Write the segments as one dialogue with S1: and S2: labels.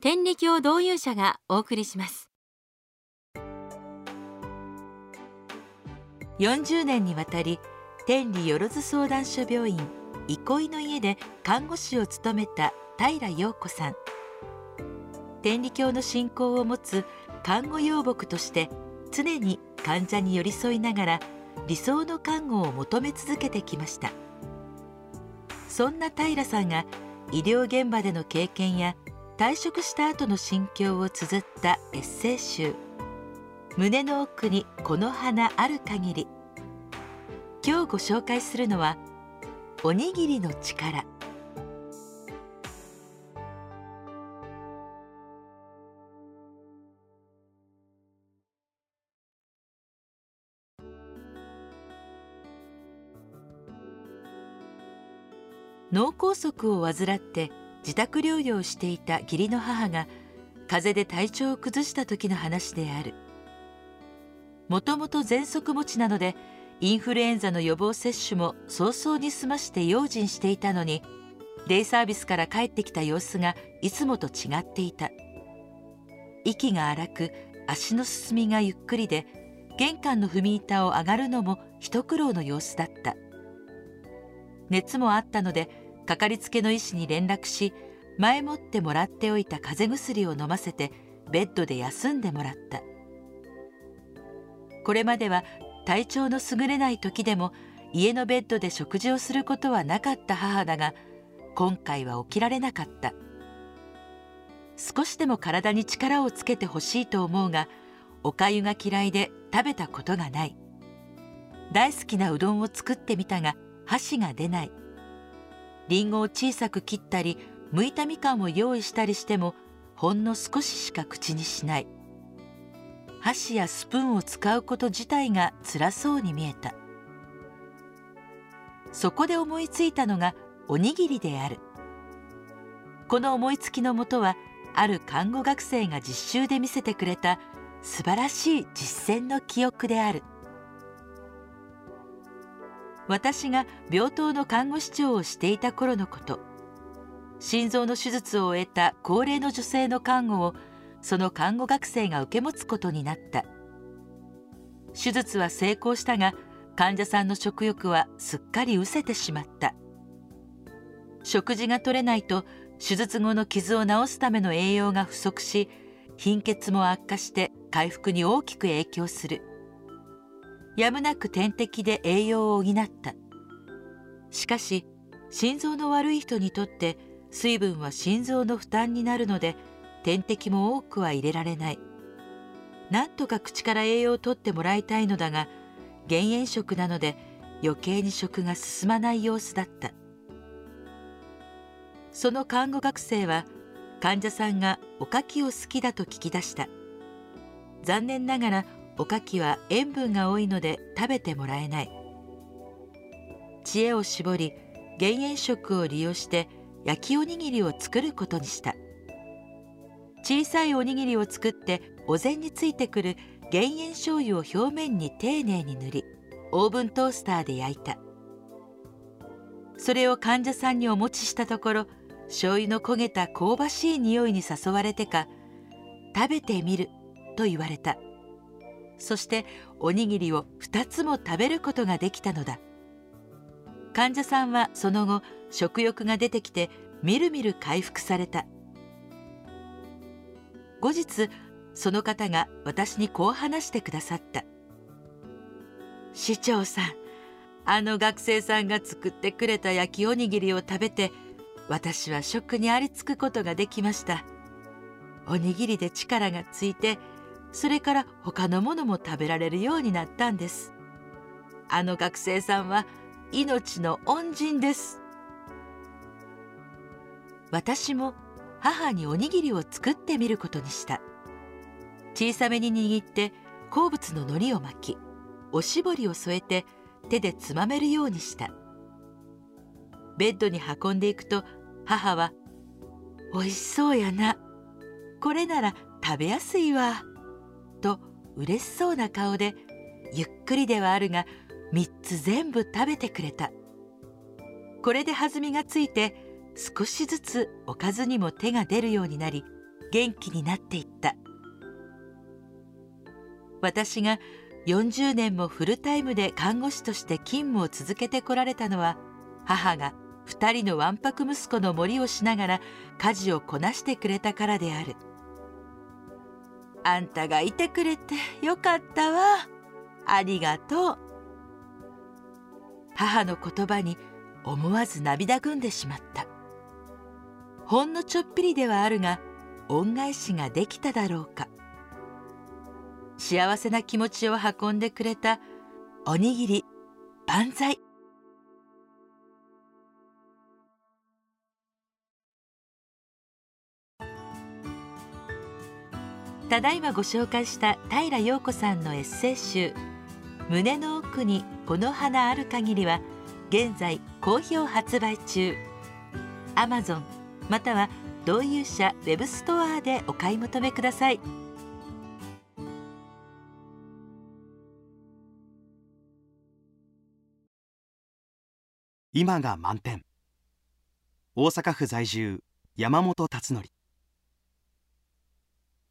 S1: 天理教導入者がお送りします。
S2: 40年にわたり天理よろず相談所病院憩いの家で看護師を務めた平陽子さん。天理教の信仰を持つ看護養牧として常に患者に寄り添いながら理想の看護を求め続けてきました。そんな平さんが医療現場での経験や退職した後の心境を綴ったエッセイ集「胸の奥にこの花ある限り」今日ご紹介するのは「おにぎりの力」脳梗塞を患って自宅療養していた義理の母が風邪で体調を崩した時の話である。もともと喘息持ちなのでインフルエンザの予防接種も早々に済まして用心していたのにデイサービスから帰ってきた様子がいつもと違っていた。息が荒く足の進みがゆっくりで玄関の踏み板を上がるのも一苦労の様子だった。熱もあったのでかかりつけの医師に連絡し前もってもらっておいた風邪薬を飲ませてベッドで休んでもらった。これまでは体調の優れない時でも家のベッドで食事をすることはなかった母だが今回は起きられなかった。少しでも体に力をつけてほしいと思うがおかゆが嫌いで食べたことがない。大好きなうどんを作ってみたが箸が出ない。りんごを小さく切ったり剥いたみかんを用意したりしてもほんの少ししか口にしない。箸やスプーンを使うこと自体が辛そうに見えた。そこで思いついたのがおにぎりである。この思いつきのもとはある看護学生が実習で見せてくれた素晴らしい実践の記憶である。私が病棟の看護師長をしていた頃のこと。心臓の手術を終えた高齢の女性の看護をその看護学生が受け持つことになった。手術は成功したが患者さんの食欲はすっかり失せてしまった。食事が取れないと手術後の傷を治すための栄養が不足し貧血も悪化して回復に大きく影響する。やむなく点滴で栄養を補った。しかし心臓の悪い人にとって水分は心臓の負担になるので点滴も多くは入れられない。なんとか口から栄養をとってもらいたいのだが減塩食なので余計に食が進まない様子だった。その看護学生は患者さんがおかきを好きだと聞き出した。残念ながらおかきは塩分が多いので食べてもらえない。知恵を絞り減塩食を利用して焼きおにぎりを作ることにした。小さいおにぎりを作ってお膳についてくる減塩醤油を表面に丁寧に塗りオーブントースターで焼いた。それを患者さんにお持ちしたところ醤油の焦げた香ばしい匂いに誘われてか食べてみると言われた。そしておにぎりを2つも食べることができたのだ。患者さんはその後食欲が出てきてみるみる回復された。後日その方が私にこう話してくださった「市長さんあの学生さんが作ってくれた焼きおにぎりを食べて私は食にありつくことができました。おにぎりで力がついてそれから他のものも食べられるようになったんです。あの学生さんは命の恩人です。私も母におにぎりを作ってみることにした。小さめに握って好物の海苔を巻きおしぼりを添えて手でつまめるようにした。ベッドに運んでいくと母は「おいしそうやな。これなら食べやすいわ」と嬉しそうな顔でゆっくりではあるが3つ全部食べてくれた。これで弾みがついて少しずつおかずにも手が出るようになり元気になっていった。私が40年もフルタイムで看護師として勤務を続けてこられたのは母が2人のわんぱく息子の森をしながら家事をこなしてくれたからである。あんたがいてくれてよかったわ。ありがとう。母の言葉に思わず涙ぐんでしまった。ほんのちょっぴりではあるが恩返しができただろうか。幸せな気持ちを運んでくれたおにぎり万歳。ただいまご紹介した平陽子さんのエッセイ集「胸の奥にこの花ある限りは」現在好評発売中。Amazon または同友社ウェブストアでお買い求めください。
S3: 今が満点。大阪府在住山本達則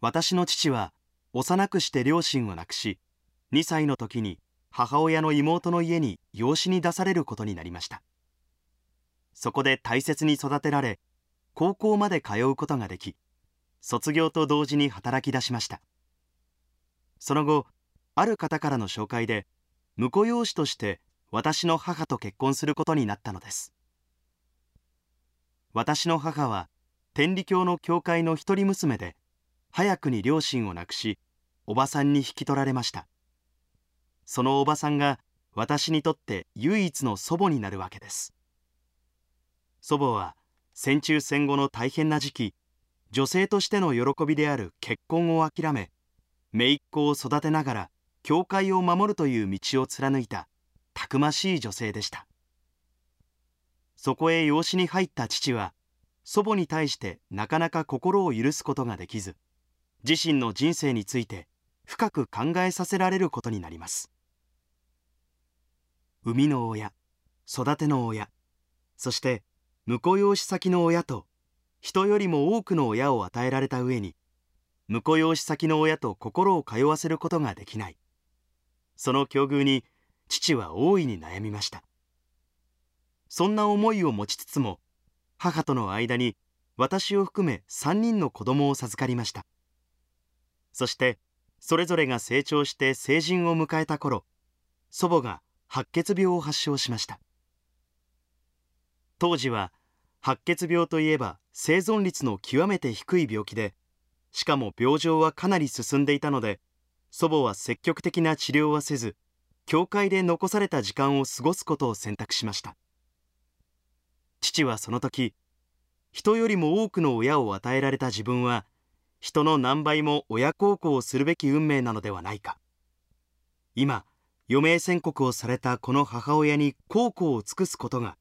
S3: 私の父は幼くして両親を亡くし2歳の時に母親の妹の家に養子に出されることになりました。そこで大切に育てられ高校まで通うことができ卒業と同時に働き出しました。その後ある方からの紹介で婿養子として私の母と結婚することになったのです。私の母は天理教の教会の一人娘で早くに両親を亡くしおばさんに引き取られました。そのおばさんが私にとって唯一の祖母になるわけです。祖母は戦中戦後の大変な時期女性としての喜びである結婚を諦め姪っ子を育てながら教会を守るという道を貫いたたくましい女性でした。そこへ養子に入った父は祖母に対してなかなか心を許すことができず自身の人生について深く考えさせられることになります。生みの親育ての親そして婿養子先の親と人よりも多くの親を与えられた上に婿養子先の親と心を通わせることができない。その境遇に父は大いに悩みました。そんな思いを持ちつつも母との間に私を含め3人の子供を授かりました。そしてそれぞれが成長して成人を迎えた頃祖母が白血病を発症しました。当時は白血病といえば生存率の極めて低い病気でしかも病状はかなり進んでいたので祖母は積極的な治療はせず教会で残された時間を過ごすことを選択しました。父はその時人よりも多くの親を与えられた自分は人の何倍も親孝行をするべき運命なのではないか。今余命宣告をされたこの母親に孝行を尽くすことが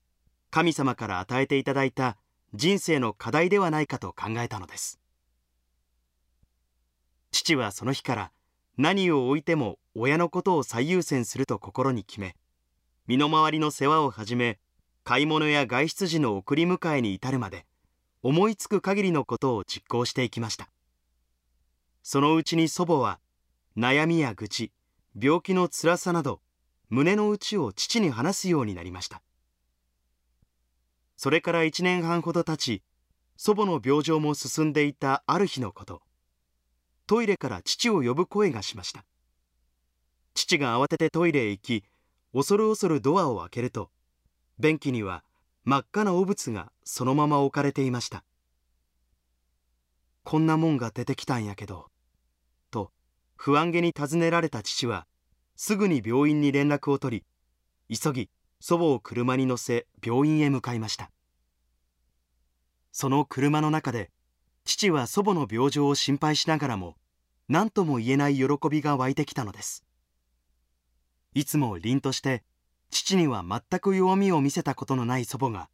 S3: 神様から与えていただいた人生の課題ではないかと考えたのです。父はその日から何を置いても親のことを最優先すると心に決め身の回りの世話をはじめ買い物や外出時の送り迎えに至るまで思いつく限りのことを実行していきました。そのうちに祖母は悩みや愚痴病気の辛さなど胸の内を父に話すようになりました。それから1年半ほど経ち祖母の病状も進んでいたある日のこと。トイレから父を呼ぶ声がしました。父が慌ててトイレへ行き恐る恐るドアを開けると便器には真っ赤な汚物がそのまま置かれていました。こんなもんが出てきたんやけど不安げに尋ねられた父はすぐに病院に連絡を取り急ぎ祖母を車に乗せ病院へ向かいました。その車の中で父は祖母の病状を心配しながらも何とも言えない喜びが湧いてきたのです。いつも凛として父には全く弱みを見せたことのない祖母が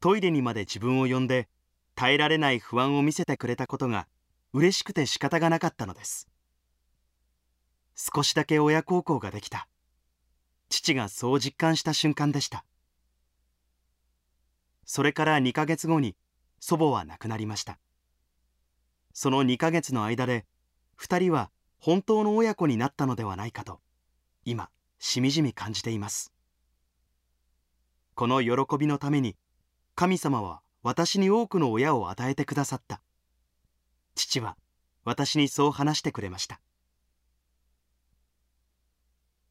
S3: トイレにまで自分を呼んで耐えられない不安を見せてくれたことが嬉しくて仕方がなかったのです。少しだけ親孝行ができた。父がそう実感した瞬間でした。それから2ヶ月後に祖母は亡くなりました。その2ヶ月の間で2人は本当の親子になったのではないかと今しみじみ感じています。この喜びのために神様は私に多くの親を与えてくださった。父は私にそう話してくれました。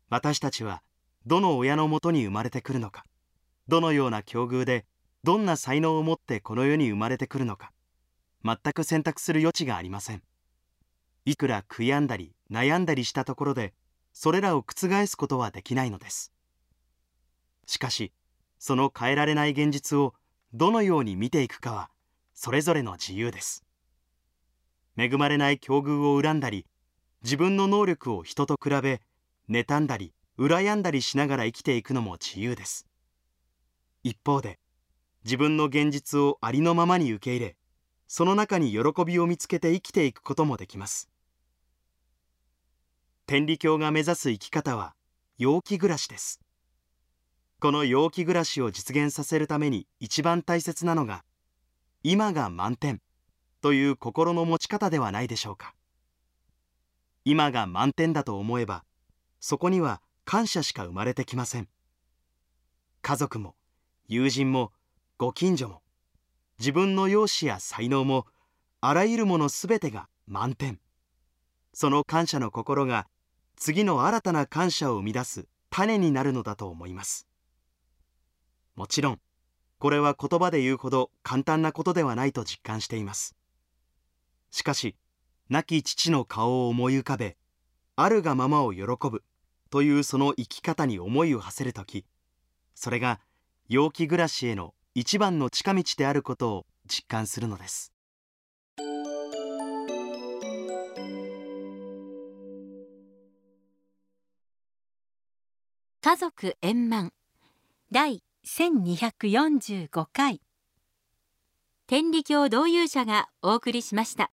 S3: 私たちはどの親のもとに生まれてくるのかどのような境遇でどんな才能を持ってこの世に生まれてくるのか全く選択する余地がありません。いくら悔やんだり悩んだりしたところでそれらを覆すことはできないのです。しかしその変えられない現実をどのように見ていくかはそれぞれの自由です。恵まれない境遇を恨んだり自分の能力を人と比べ妬んだり羨んだりしながら生きていくのも自由です。一方で自分の現実をありのままに受け入れその中に喜びを見つけて生きていくこともできます。天理教が目指す生き方は陽気暮らしです。この陽気暮らしを実現させるために一番大切なのが今が満点という心の持ち方ではないでしょうか。今が満点だと思えばそこには感謝しか生まれてきません。家族も友人もご近所も自分の容姿や才能もあらゆるものすべてが満点。その感謝の心が次の新たな感謝を生み出す種になるのだと思います。もちろんこれは言葉で言うほど簡単なことではないと実感しています。しかし亡き父の顔を思い浮かべあるがままを喜ぶ。というその生き方に思いを馳せる時それが陽気暮らしへの一番の近道であることを実感するのです。
S1: 家族円満。第1245回。天理教導遊者がお送りしました。